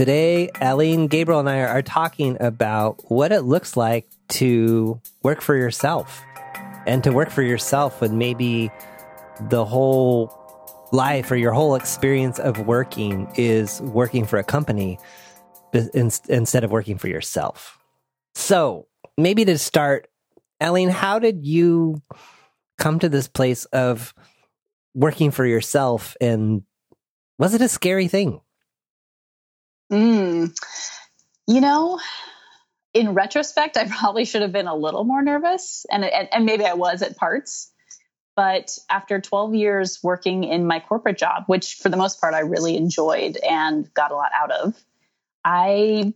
Today, Alene Gabriel and I are talking about what it looks like to work for yourself and to work for yourself when maybe the whole life or your whole experience of working is working for a company instead of working for yourself. So, maybe to start, Alene, how did you come to this place of working for yourself and was it a scary thing? Mm, you know, in retrospect, I probably should have been a little more nervous, and, and, and maybe I was at parts. But after 12 years working in my corporate job, which for the most part I really enjoyed and got a lot out of, I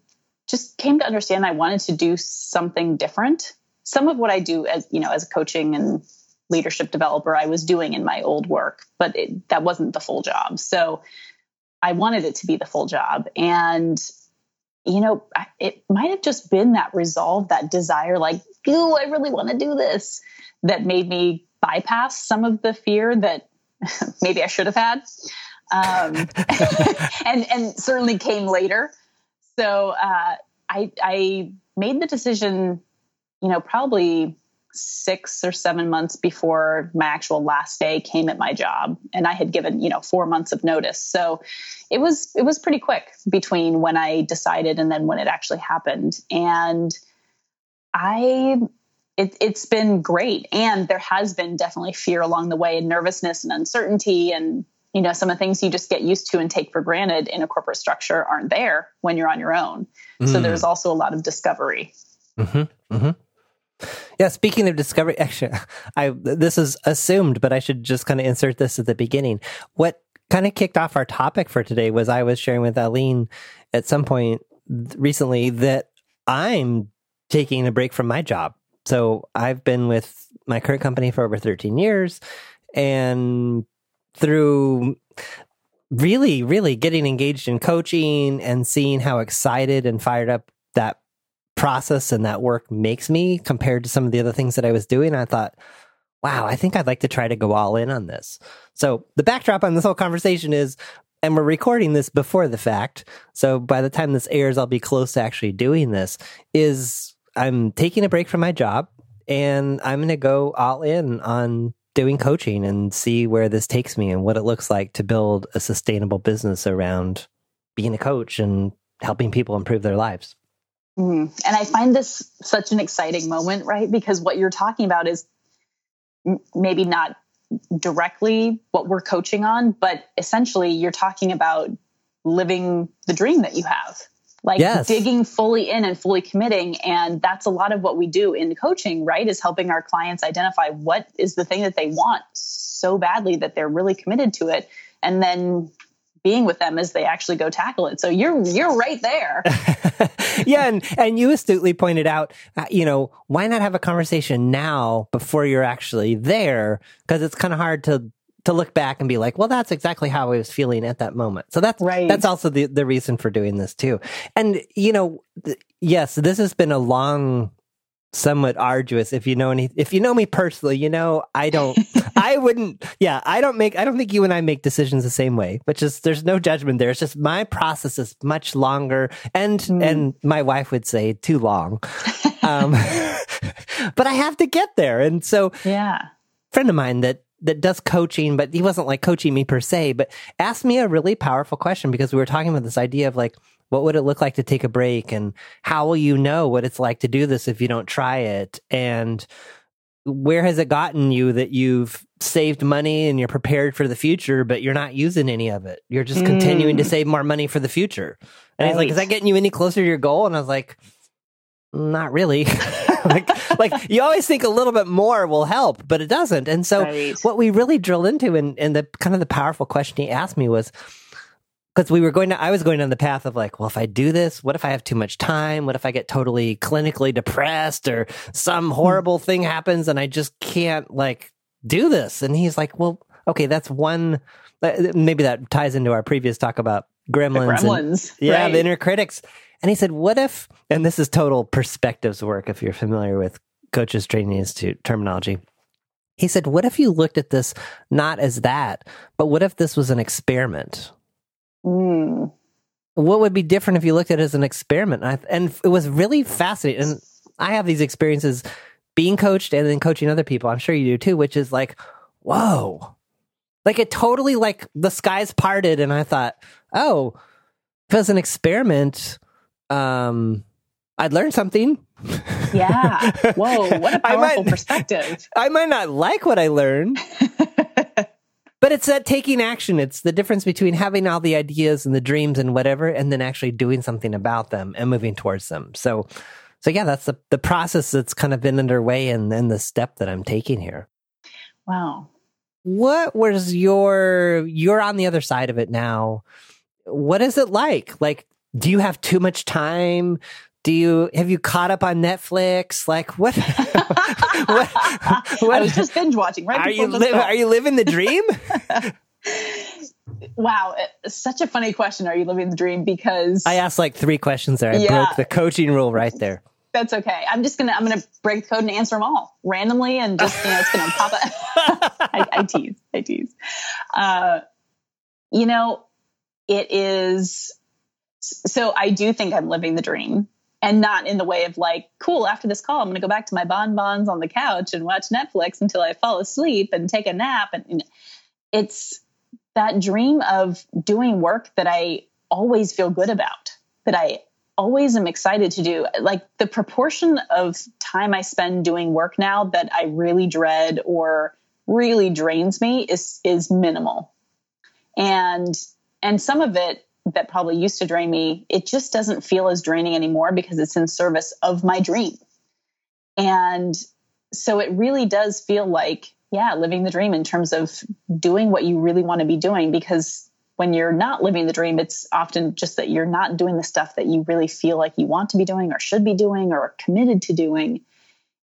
just came to understand I wanted to do something different. Some of what I do as you know as a coaching and leadership developer I was doing in my old work, but it, that wasn't the full job. So I wanted it to be the full job. And, you know, it might have just been that resolve, that desire, like, ooh, I really want to do this, that made me bypass some of the fear that maybe I should have had. Um, and, and certainly came later. So uh, I, I made the decision, you know, probably six or seven months before my actual last day came at my job and i had given you know four months of notice. So it was it was pretty quick between when i decided and then when it actually happened. And i it, it's been great. And there has been definitely fear along the way and nervousness and uncertainty and you know some of the things you just get used to and take for granted in a corporate structure aren't there when you're on your own. Mm. so there's also a lot of discovery. Mm-hmm, mm-hmm. Yeah, speaking of discovery, actually, I this is assumed, but I should just kind of insert this at the beginning. What kind of kicked off our topic for today was I was sharing with Alene at some point recently that I'm taking a break from my job. So I've been with my current company for over 13 years and through really, really getting engaged in coaching and seeing how excited and fired up process and that work makes me compared to some of the other things that I was doing. I thought, wow, I think I'd like to try to go all in on this. So the backdrop on this whole conversation is, and we're recording this before the fact. So by the time this airs, I'll be close to actually doing this. Is I'm taking a break from my job and I'm going to go all in on doing coaching and see where this takes me and what it looks like to build a sustainable business around being a coach and helping people improve their lives. Mm. And I find this such an exciting moment, right? Because what you're talking about is maybe not directly what we're coaching on, but essentially you're talking about living the dream that you have. Like yes. digging fully in and fully committing. And that's a lot of what we do in coaching, right? Is helping our clients identify what is the thing that they want so badly that they're really committed to it. And then being with them as they actually go tackle it. So you're you're right there. yeah, and and you astutely pointed out, uh, you know, why not have a conversation now before you're actually there? Because it's kind of hard to to look back and be like, well, that's exactly how I was feeling at that moment. So that's right. that's also the the reason for doing this too. And you know, th- yes, this has been a long somewhat arduous if you know any if you know me personally you know i don't i wouldn't yeah i don't make i don't think you and i make decisions the same way which is there's no judgment there it's just my process is much longer and mm. and my wife would say too long um but i have to get there and so yeah friend of mine that that does coaching but he wasn't like coaching me per se but asked me a really powerful question because we were talking about this idea of like what would it look like to take a break? And how will you know what it's like to do this if you don't try it? And where has it gotten you that you've saved money and you're prepared for the future, but you're not using any of it? You're just mm. continuing to mm. save more money for the future. And right. he's like, Is that getting you any closer to your goal? And I was like, Not really. like, like you always think a little bit more will help, but it doesn't. And so, right. what we really drilled into and, and the kind of the powerful question he asked me was, because we were going to, I was going down the path of like, well, if I do this, what if I have too much time? What if I get totally clinically depressed or some hmm. horrible thing happens and I just can't like do this? And he's like, well, okay, that's one. Uh, maybe that ties into our previous talk about gremlins. The gremlins. And, yeah, right. the inner critics. And he said, what if, and this is total perspectives work if you're familiar with Coaches Training Institute terminology. He said, what if you looked at this not as that, but what if this was an experiment? Mm. what would be different if you looked at it as an experiment? I, and it was really fascinating. And I have these experiences being coached and then coaching other people. I'm sure you do too, which is like, whoa. Like it totally like the skies parted and I thought, oh, if it was an experiment, um, I'd learn something. Yeah. Whoa, what a powerful might, perspective. I might not like what I learned, but it's that taking action. It's the difference between having all the ideas and the dreams and whatever, and then actually doing something about them and moving towards them. So, so yeah, that's the, the process that's kind of been underway and then the step that I'm taking here. Wow. What was your, you're on the other side of it now. What is it like? Like, do you have too much time? Do you have you caught up on Netflix? Like what? what, what I was just binge watching. Right? Are you li- are you living the dream? wow, eh, such a funny question. Are you living the dream? Because I asked like three questions there. I yeah, broke the coaching rule right there. That's okay. I'm just gonna I'm gonna break the code and answer them all randomly, and just you know it's gonna pop up. I, I tease. I tease. Uh, you know, it is. So I do think I'm living the dream and not in the way of like, cool, after this call, I'm to go back to my bonbons on the couch and watch Netflix until I fall asleep and take a nap. And it's that dream of doing work that I always feel good about, that I always am excited to do. Like the proportion of time I spend doing work now that I really dread or really drains me is is minimal. And and some of it that probably used to drain me, it just doesn't feel as draining anymore because it's in service of my dream. And so it really does feel like, yeah, living the dream in terms of doing what you really want to be doing. Because when you're not living the dream, it's often just that you're not doing the stuff that you really feel like you want to be doing or should be doing or are committed to doing.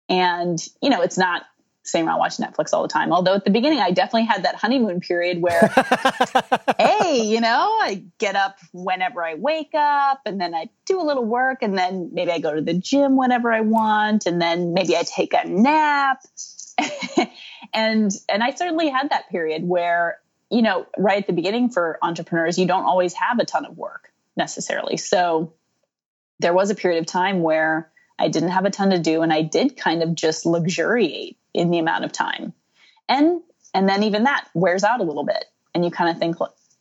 And, you know, it's not sitting around watching Netflix all the time. Although at the beginning, I definitely had that honeymoon period where, hey, you know, I get up whenever I wake up and then I do a little work and then maybe I go to the gym whenever I want and then maybe I take a nap. and and I certainly had that period where, you know, right at the beginning for entrepreneurs, you don't always have a ton of work necessarily. So there was a period of time where I didn't have a ton to do and I did kind of just luxuriate in the amount of time. And and then even that wears out a little bit and you kind of think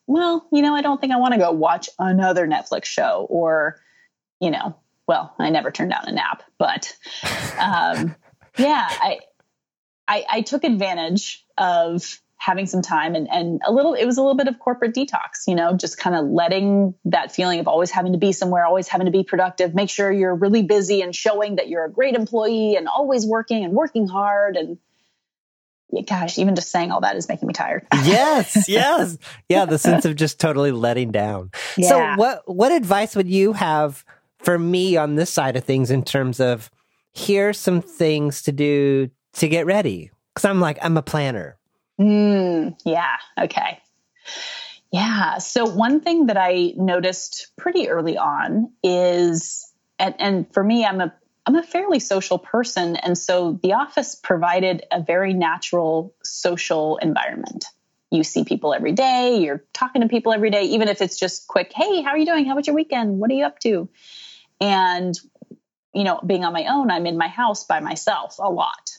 well, you know, I don't think I want to go watch another Netflix show or you know, well, I never turned down a nap, but um, yeah, I, I I took advantage of having some time and, and a little it was a little bit of corporate detox you know just kind of letting that feeling of always having to be somewhere always having to be productive make sure you're really busy and showing that you're a great employee and always working and working hard. And gosh even just saying all that is making me tired. Yes yes. Yeah the sense of just totally letting down. Yeah. so what what advice would you have for me on this side of things in terms of here's some things to do to get ready because i'm like i'm a planner Mm, yeah. Okay. Yeah. So one thing that I noticed pretty early on is, and, and for me, I'm a I'm a fairly social person, and so the office provided a very natural social environment. You see people every day. You're talking to people every day, even if it's just quick. Hey, how are you doing? How was your weekend? What are you up to? And you know, being on my own, I'm in my house by myself a lot.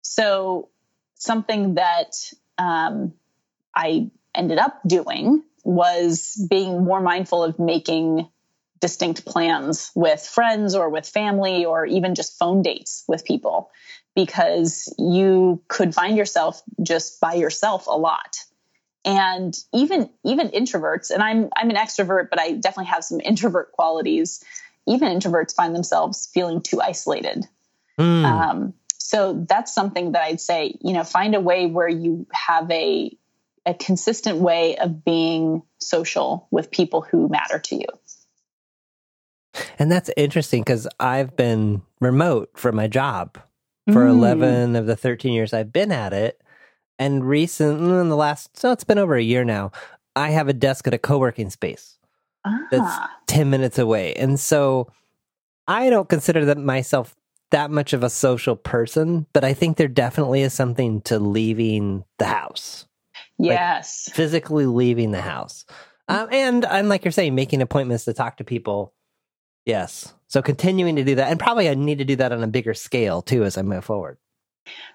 So something that um, I ended up doing was being more mindful of making distinct plans with friends or with family or even just phone dates with people because you could find yourself just by yourself a lot. And even even introverts and i'm i'm an extrovert but i definitely have some introvert qualities. Even introverts find themselves feeling too isolated. Mm. um, so that's something that I'd say, you know, find a way where you have a a consistent way of being social with people who matter to you. And that's interesting because I've been remote for my job for mm. 11 of the 13 years I've been at it. And recently, in the last, so it's been over a year now, I have a desk at a co working space ah. that's 10 minutes away. And so I don't consider that myself that much of a social person, but I think there definitely is something to leaving the house. Yes. Like physically leaving the house. um, and and like you're saying, making appointments to talk to people. Yes. So continuing to do that, and probably I need to do that on a bigger scale too as I move forward.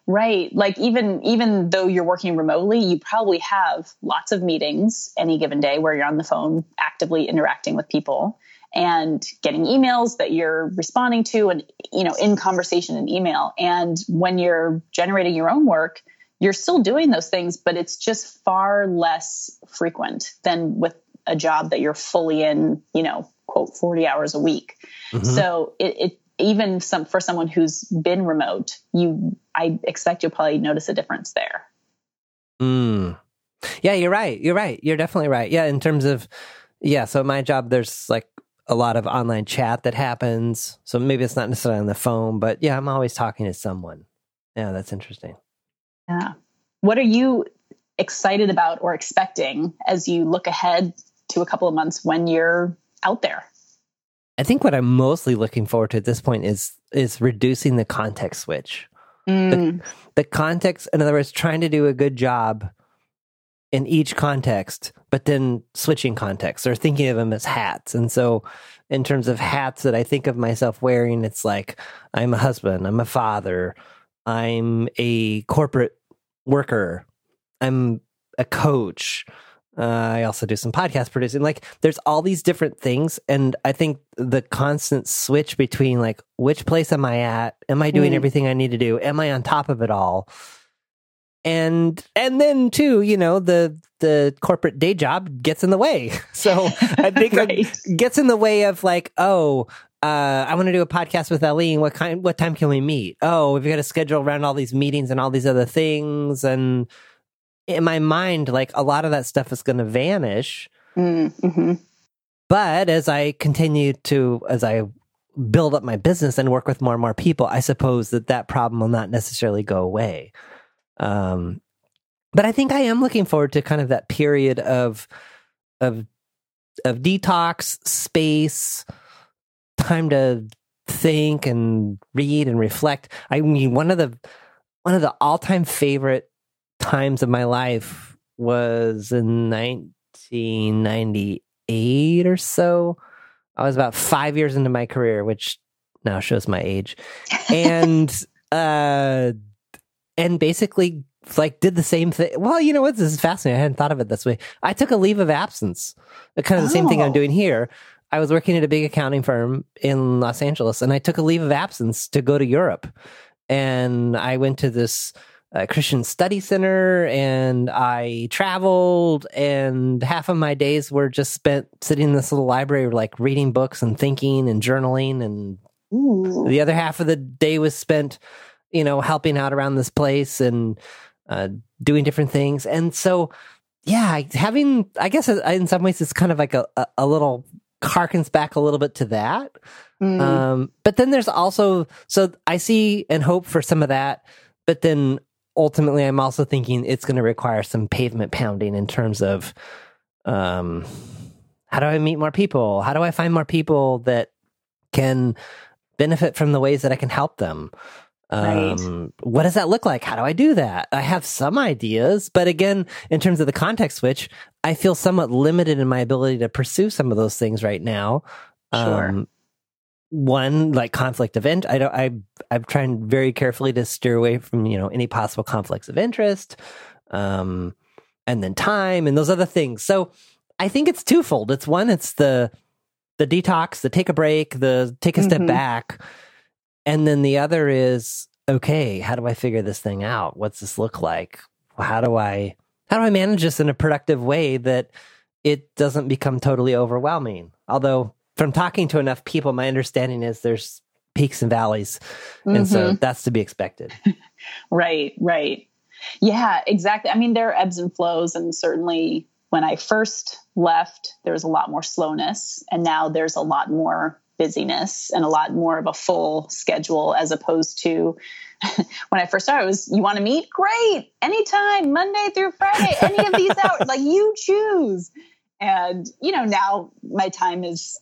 Right. Like even even though you're working remotely, you probably have lots of meetings any given day where you're on the phone actively interacting with people and getting emails that you're responding to and you know in conversation and email. And when you're generating your own work, you're still doing those things, but it's just far less frequent than with a job that you're fully in, you know, quote 40 hours a week. Mm-hmm. So it, it even some for someone who's been remote, you I expect you'll probably notice a difference there. Mm. Yeah, you're right. You're right. You're definitely right. Yeah, in terms of yeah, so my job there's like a lot of online chat that happens. So maybe it's not necessarily on the phone, but yeah, I'm always talking to someone. Yeah, that's interesting. Yeah. What are you excited about or expecting as you look ahead to a couple of months when you're out there? I think what I'm mostly looking forward to at this point is is reducing the context switch. Mm. The, the context, in other words, trying to do a good job in each context, but then switching contexts or thinking of them as hats. And so, in terms of hats that I think of myself wearing, it's like I'm a husband, I'm a father, I'm a corporate worker, I'm a coach, uh, I also do some podcast producing. Like, there's all these different things, and I think the constant switch between like, which place am I at? Am I doing mm. everything I need to do? Am I on top of it all? And and then too, you know, the the corporate day job gets in the way. So I think right. it gets in the way of like, oh, uh, I want to do a podcast with Alene. What kind? What time can we meet? Oh, we've got to schedule around all these meetings and all these other things, and in my mind, like a lot of that stuff is going to vanish. Mm-hmm. But as I continue to, as I build up my business and work with more and more people, I suppose that that problem will not necessarily go away. Um, but I think I am looking forward to kind of that period of of of detox, space, time to think and read and reflect. I mean, one of the one of the all time favorite times of my life was in 1998 or so. I was about five years into my career, which now shows my age, and uh, and basically like did the same thing. Well, you know what? This is fascinating. I hadn't thought of it this way. I took a leave of absence, kind of the oh. same thing I'm oh. doing here. I was working at a big accounting firm in Los Angeles, and I took a leave of absence to go to Europe, and I went to this a Christian Study Center and I traveled and half of my days were just spent sitting in this little library like reading books and thinking and journaling and Ooh. the other half of the day was spent you know helping out around this place and uh, doing different things and so yeah having I guess uh, in some ways it's kind of like a, a, a little harkens back a little bit to that mm. um, but then there's also so I see and hope for some of that but then ultimately, I'm also thinking it's going to require some pavement pounding in terms of um, how do I meet more people? How do I find more people that can benefit from the ways that I can help them? Um, right. What does that look like? How do I do that? I have some ideas, but again, in terms of the context switch, I feel somewhat limited in my ability to pursue some of those things right now. Sure. Um, one like conflict of interest. I don't. I I'm trying very carefully to steer away from you know any possible conflicts of interest, um, and then time and those other things. So I think it's twofold. It's one, it's the the detox, the take a break, the take a step mm-hmm. back, and then the other is okay. How do I figure this thing out? What's this look like? How do I how do I manage this in a productive way that it doesn't become totally overwhelming? Although from talking to enough people, my understanding is there's peaks and valleys. Mm-hmm. And so mm-hmm. that's to be expected. right, right. Yeah, exactly. I mean, there are ebbs and flows. And certainly when I first left, there was a lot more slowness. And now there's a lot more busyness and a lot more of a full schedule as opposed to when I first started, it was you want to meet? Great. Anytime, Monday through Friday, any of these hours, like you choose. And, you know, now my time is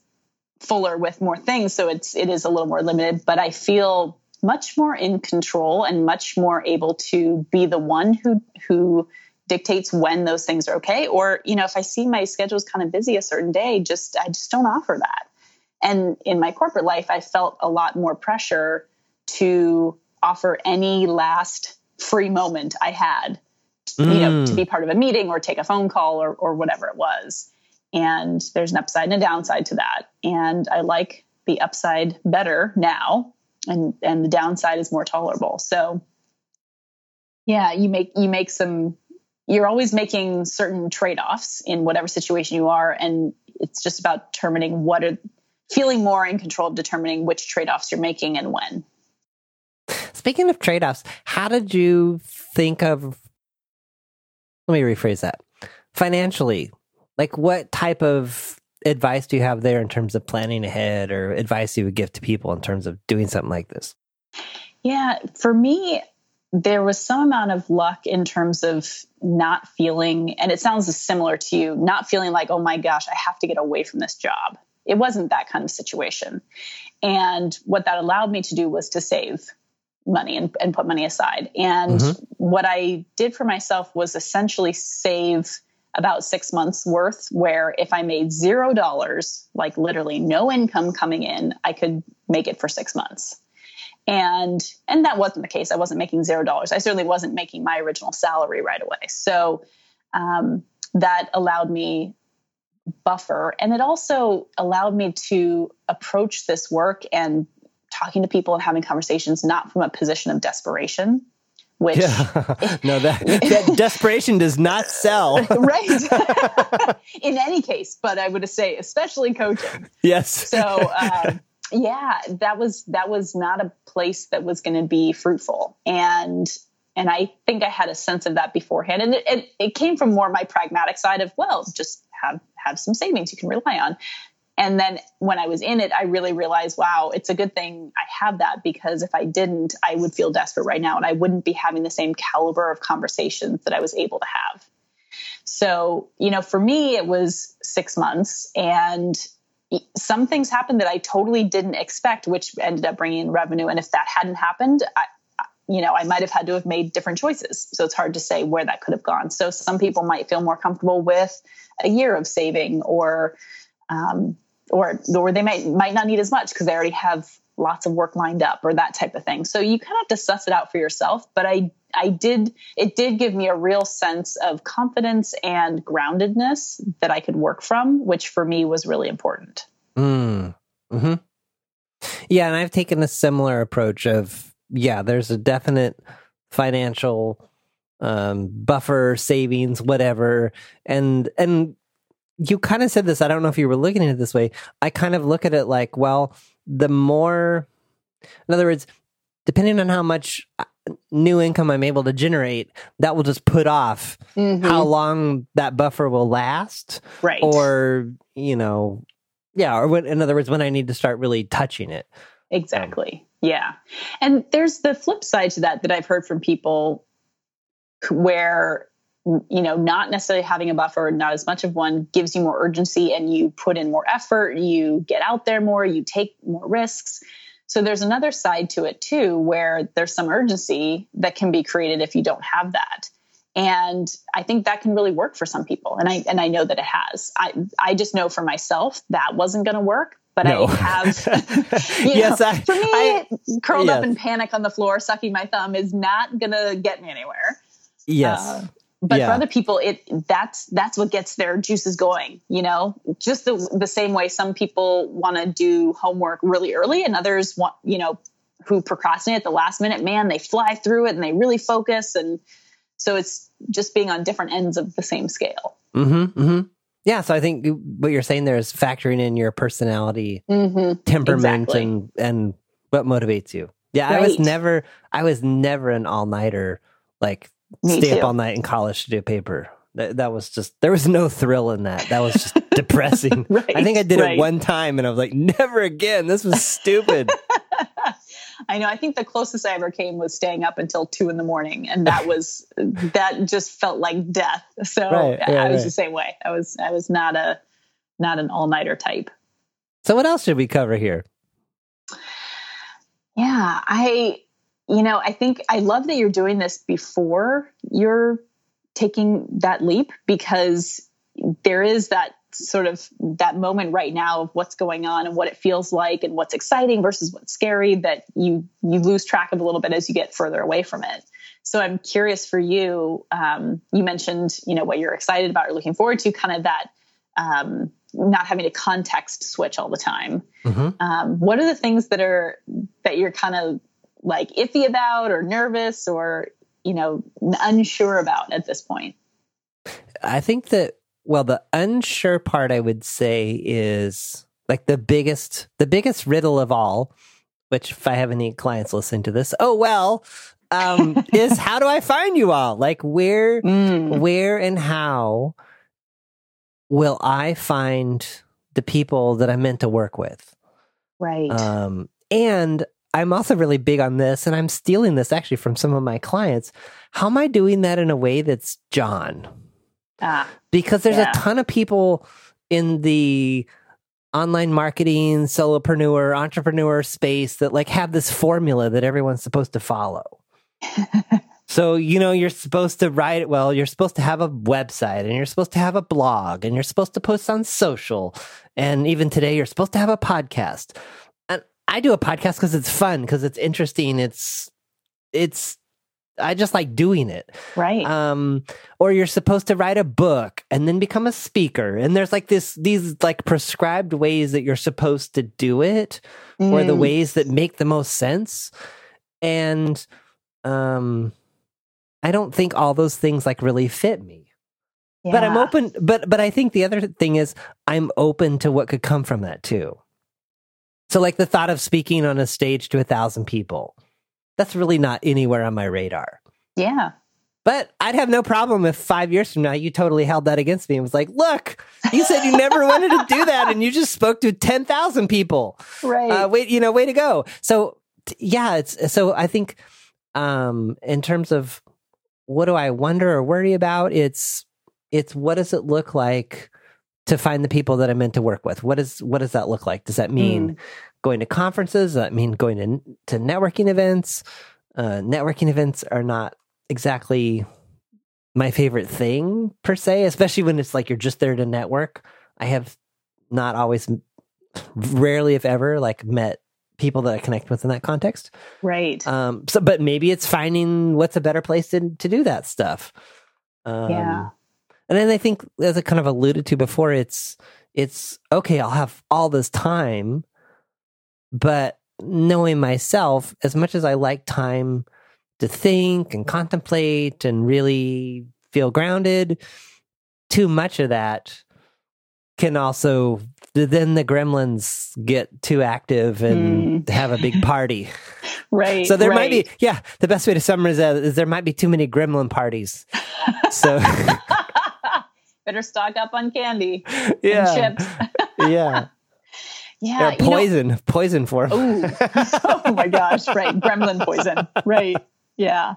fuller with more things so it's it is a little more limited but i feel much more in control and much more able to be the one who who dictates when those things are okay. Or, you know, if I see my schedule is kind of busy a certain day, just I just don't offer that. And in my corporate life, I felt a lot more pressure to offer any last free moment I had, mm. you know, to mm. be part of a meeting or take a phone call or, or whatever it was. And there's an upside and a downside to that. And I like the upside better now and and the downside is more tolerable. So yeah, you make you make some you're always making certain trade-offs in whatever situation you are and it's just about determining what are feeling more in control of determining which trade-offs you're making and when. Speaking of trade-offs, how did you think of let me rephrase that. Financially, like what type of advice do you have there in terms of planning ahead or advice you would give to people in terms of doing something like this? Yeah, for me, there was some amount of luck in terms of not feeling, and it sounds similar to you, not feeling like, oh my gosh, I have to get away from this job. It wasn't that kind of situation. And what that allowed me to do was to save money and, and put money aside. And mm-hmm. what I did for myself was essentially save about six months worth, where if I made zero dollars, like literally no income coming in, I could make it for six months and and that wasn't the case i wasn't making zero dollars i certainly wasn't making my original salary right away so um, that allowed me buffer. And it also allowed me to approach this work and talking to people and having conversations not from a position of desperation which yeah. no that, that desperation does not sell. Right. In any case but i would say especially coaching. Yes. So um, yeah, that was that was not a place that was going to be fruitful, and and I think I had a sense of that beforehand, and it, it, it came from more my pragmatic side of well, just have have some savings you can rely on. And then when I was in it, I really realized, wow, it's a good thing I have that because if I didn't, I would feel desperate right now and I wouldn't be having the same caliber of conversations that I was able to have. So, you know, for me, it was six months and some things happened that I totally didn't expect, which ended up bringing in revenue. And if that hadn't happened, I, you know, I might have had to have made different choices. So it's hard to say where that could have gone. So some people might feel more comfortable with a year of saving, or um, or or they might might not need as much because they already have lots of work lined up, or that type of thing. So you kind of have to suss it out for yourself. But I I did it did give me a real sense of confidence and groundedness that I could work from, which for me was really important. Mm. Hmm. Yeah, and I've taken a similar approach of yeah, there's a definite financial um, buffer, savings, whatever, and and you kind of said this. I don't know if you were looking at it this way. I kind of look at it like, well, the more, in other words, depending on how much uh, new income I'm able to generate, that will just put off mm-hmm. how long that buffer will last. Right. Or, you know, yeah, or when, in other words, when I need to start really touching it. Exactly. Yeah. And there's the flip side to that that I've heard from people where you know not necessarily having a buffer not as much of one gives you more urgency and you put in more effort you get out there more you take more risks so there's another side to it too, where there's some urgency that can be created if you don't have that. And I think that can really work for some people. And I and I know that it has. I I just know for myself that wasn't going to work. But no. I have, yes, know, I, for me, I, curled yes. up in panic on the floor, sucking my thumb is not going to get me anywhere. Yes. Uh, but yeah. for other people it that's that's what gets their juices going you know just the the same way some people want to do homework really early and others want you know who procrastinate at the last minute man they fly through it and they really focus and so it's just being on different ends of the same scale mm-hmm, mm-hmm. Yeah so i think what you're saying there is factoring in your personality mm-hmm. temperament exactly. and and what motivates you yeah right. i was never i was never an all-nighter like me stay too. up all night in college to do a paper. That, that was just there was no thrill in that. That was just depressing. right, I think I did right. it one time and I was like, never again. This was stupid. I know. I think the closest I ever came was staying up until two in the morning, and that was that just felt like death. So right, I, I was the same way. I was I was not a not an all nighter type. So what else should we cover here? Yeah, I you know, I think I love that you're doing this before you're taking that leap because there is that sort of that moment right now of what's going on and what it feels like and what's exciting versus what's scary that you you lose track of a little bit as you get further away from it. So i'm curious for you um, you mentioned you know what you're excited about or looking forward to kind of that um, not having to context switch all the time. Mm-hmm. um, what are the things that are that you're kind of like iffy about or nervous or you know unsure about at this point? I think that well, the unsure part I would say is like the biggest the biggest riddle of all, which if I have any clients listening to this, oh well, um, is how do I find you all? Like where mm. where and how will I find the people that I'm meant to work with? Right. Um, and I'm also really big on this, and I'm stealing this actually from some of my clients. How am I doing that in a way that's John? Ah, because there's yeah. a ton of people in the online marketing, solopreneur, entrepreneur space that like have this formula that everyone's supposed to follow. so, you know, you're supposed to write it well, you're supposed to have a website and you're supposed to have a blog and you're supposed to post on social. And even today, you're supposed to have a podcast. And I do a podcast because it's fun, because it's interesting. It's, it's I just like doing it. Right. Um, or you're supposed to write a book and then become a speaker. And there's like this, these like prescribed ways that you're supposed to do it mm. or the mm. ways that make the most sense. And, um, I don't think all those things like really fit me. Yeah. But I'm open, but, but I think the other thing is I'm open to what could come from that too. So like the thought of speaking on a stage to a thousand people that's really not anywhere on my radar. Yeah. But I'd have no problem if five years from now you totally held that against me and was like, look, you said you never wanted to do that and you just spoke to 10,000 people. Right. Uh, wait, you know, way to go. So, yeah, it's so I think um, in terms of what do I wonder or worry about, it's it's what does it look like to find the people that I'm meant to work with? What is what does that look like? Does that mean mm going to conferences. I mean going to, to networking events. Uh, networking events are not exactly my favorite thing per se, especially when it's like you're just there to network. I have not always, rarely, if ever, like met people that I connect with in that context. Right. Um. So, but maybe it's finding what's a better place to to do that stuff. Um, yeah. And then I think, as I kind of alluded to before, it's it's okay. I'll have all this time but knowing myself, as much as I like time to think and contemplate and really feel grounded, too much of that can also then the gremlins get too active and mm. have a big party. right. So there right. might be, yeah, the best way to summarize that is there might be too many gremlin parties. So better stock up on candy yeah. chips. yeah. Yeah, yeah poison, know, poison for them. oh my gosh! Right, gremlin poison. Right. Yeah.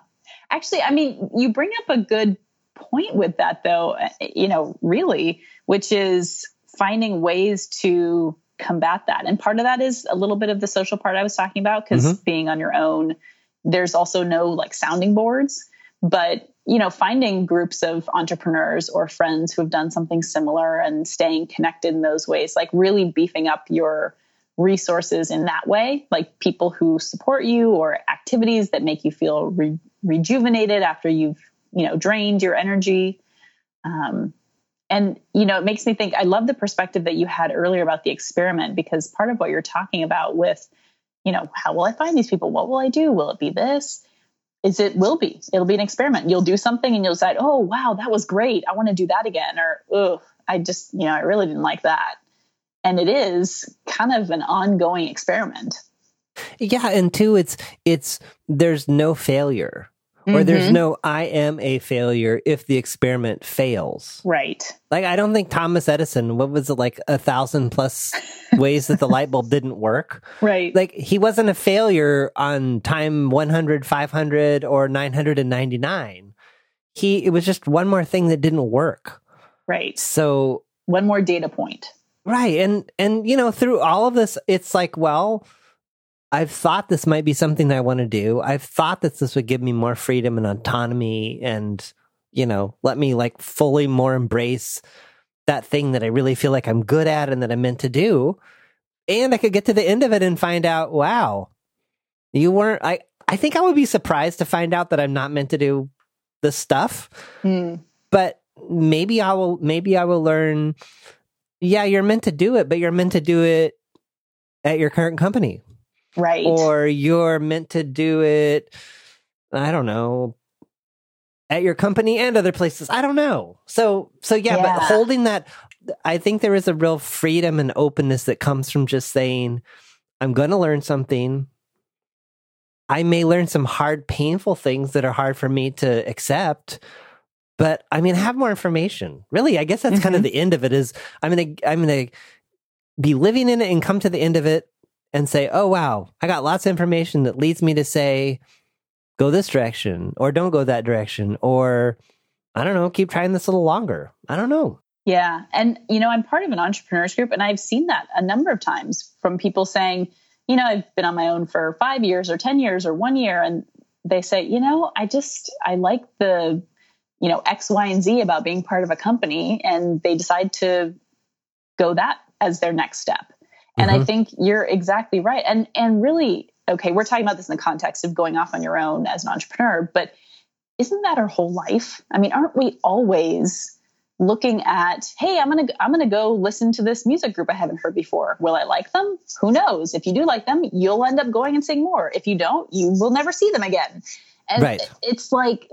Actually, I mean, you bring up a good point with that, though. Eh, you know, really, which is finding ways to combat that, and part of that is a little bit of the social part I was talking about because mm-hmm. being on your own, there's also no like sounding boards, but you know, finding groups of entrepreneurs or friends who have done something similar and staying connected in those ways, like really beefing up your resources in that way, like people who support you or activities that make you feel re- rejuvenated after you've, you know, drained your energy. Um, and, you know, it makes me think, I love the perspective that you had earlier about the experiment because part of what you're talking about with, you know, how will I find these people? What will I do? Will it be this? Is it will be. It'll be an experiment. You'll do something and you'll decide oh wow that was great. I want to do that again or oh i just you know i really didn't like that. And it is kind of an ongoing experiment. Yeah and two it's it's there's no failure or there's mm-hmm. no I am a failure if the experiment fails. Right. Like I don't think Thomas Edison, what was it like a thousand plus ways that the light bulb didn't work? Right. Like he wasn't a failure on time 100, 500 or 999. He it was just one more thing that didn't work. Right. So one more data point. Right. And and you know through all of this it's like well I've thought this might be something that I want to do. I've thought that this would give me more freedom and autonomy and you know, let me like fully more embrace that thing that I really feel like I'm good at and that I'm meant to do. And I could get to the end of it and find out, wow, you weren't, I, I think I would be surprised to find out that I'm not meant to do this stuff. Mm. But maybe I will, maybe I will learn, yeah, you're meant to do it, but you're meant to do it at your current company. Right. Or you're meant to do it, I don't know, at your company and other places. I don't know. So, so yeah, Yeah. but holding that, I think there is a real freedom and openness that comes from just saying, I'm going to learn something. I may learn some hard, painful things that are hard for me to accept, but I mean, have more information. Really, I guess that's kind of mm-hmm. the end of it. Is I'm gonna I'm gonna be living in it and come to the end of it and say, oh wow, I got lots of information that leads me to say, go this direction or don't go that direction or I don't know, keep trying this a little longer. I don't know. Yeah. And, you know, I'm part of an entrepreneurs group, and I've seen that a number of times from people saying, you know, I've been on my own for five years or 10 years or one year. And they say, you know, I just, I like the, you know, X, Y, and Z about being part of a company. And they decide to go that as their next step. And I Mhm. think you're exactly right. And, and really, okay, we're talking about this in the context of going off on your own as an entrepreneur, but isn't that our whole life? I mean, aren't we always looking at, hey, I'm gonna I'm gonna go listen to this music group I haven't heard before. Will I like them? Who knows? If you do like them, you'll end up going and seeing more. If you don't, you will never see them again. And Right. it's like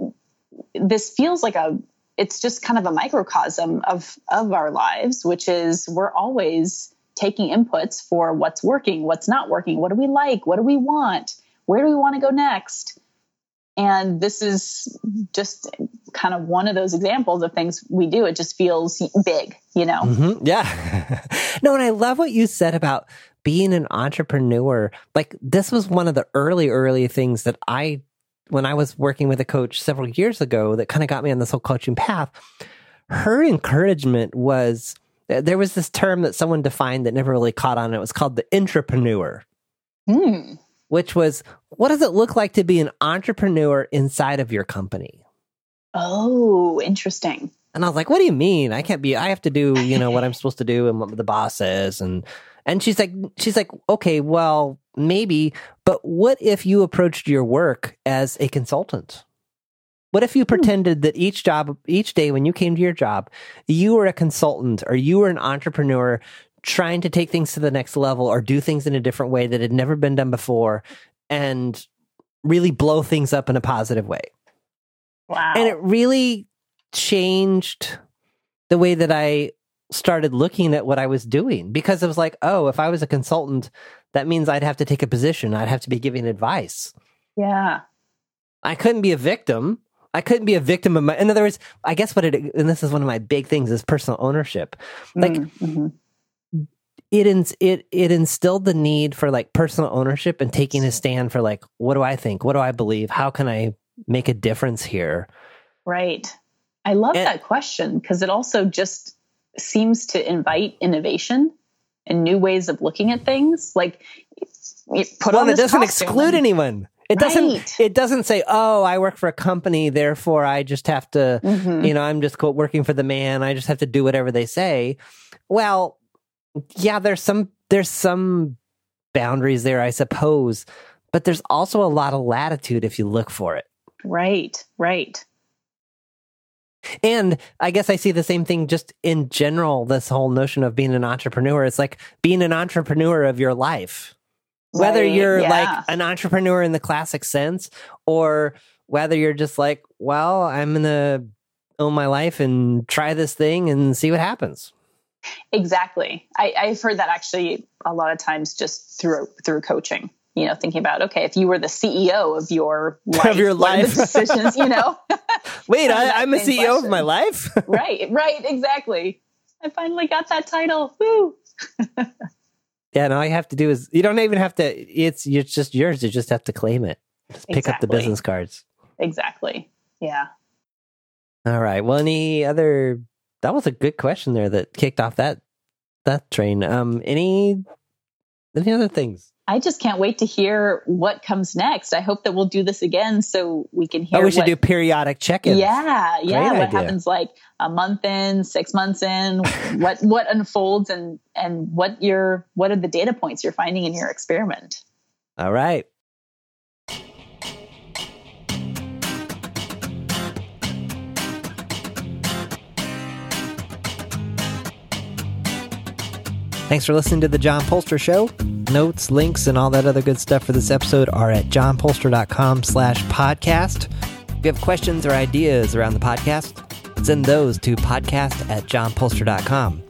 this feels like a it's just kind of a microcosm of of our lives, which is we're always taking inputs for what's working, what's not working, what do we like, what do we want, where do we want to go next. And this is just kind of one of those examples of things we do. It just feels big, you know? hmm Yeah. no, and I love what you said about being an entrepreneur. Like, this was one of the early, early things that I, when I was working with a coach several years ago, that kind of got me on this whole coaching path. Her encouragement was there was this term that someone defined that never really caught on. It was called the intrapreneur. Hmm. which was what does it look like to be an entrepreneur inside of your company? Oh, interesting. And I was like, what do you mean? I can't be, I have to do, you know, what I'm supposed to do and what the boss says. And, and she's like, she's like, okay, well, maybe, but what if you approached your work as a consultant? What if you hmm. pretended that each job, each day when you came to your job, you were a consultant or you were an entrepreneur trying to take things to the next level or do things in a different way that had never been done before and really blow things up in a positive way? Wow. and it really changed the way that I started looking at what I was doing because it was like, oh, if I was a consultant, that means I'd have to take a position. I'd have to be giving advice. yeah. I couldn't be a victim. I couldn't be a victim of my. In other words, I guess what it and this is one of my big things is personal ownership. Like Mm, mhm. it ins, it it instilled the need for like personal ownership and taking a stand for like what do I think? What do I believe? How can I make a difference here? Right. I love And- that question because it also just seems to invite innovation and new ways of looking at things. Like, put well, on it doesn't exclude anyone. It doesn't. It doesn't say, "Oh, I work for a company, therefore I just have to." Mhm. You know, I'm just quote working for the man. I just have to do whatever they say. Well, yeah, there's some there's some boundaries there, I suppose, but there's also a lot of latitude if you look for it. Right. Right. And I guess I see the same thing just in general. This whole notion of being an entrepreneur. It's like being an entrepreneur of your life. Whether Right, you're yeah. like an entrepreneur in the classic sense or whether you're just like well i'm gonna own my life and try this thing and see what happens Exactly. I, I've heard that actually a lot of times just through through coaching. You know, thinking about okay, if you were the CEO of your life, your are the life. decisions. You know, wait I, i'm a ceo of my life right, right, exactly. I finally got that title. Woo! Yeah and all you have to do is you don't even have to it's it's just yours you just have to claim it. Just pick up the business cards. Exactly. Yeah. all right. Well any other that was a good question there that kicked off that that train. Um any any other things I just can't wait to hear what comes next. I hope that we'll do this again so we can oh, hear. Oh, we should what, do periodic check-ins. Yeah, yeah. Great what idea. happens like a month in, six months in, what what unfolds, and and what your what are the data points you're finding in your experiment? All right. Thanks for listening to the John Poelstra Show. Notes, links, and all that other good stuff for this episode are at johnpoelstra.com slash podcast. If you have questions or ideas around the podcast, send those to podcast at johnpoelstra.com.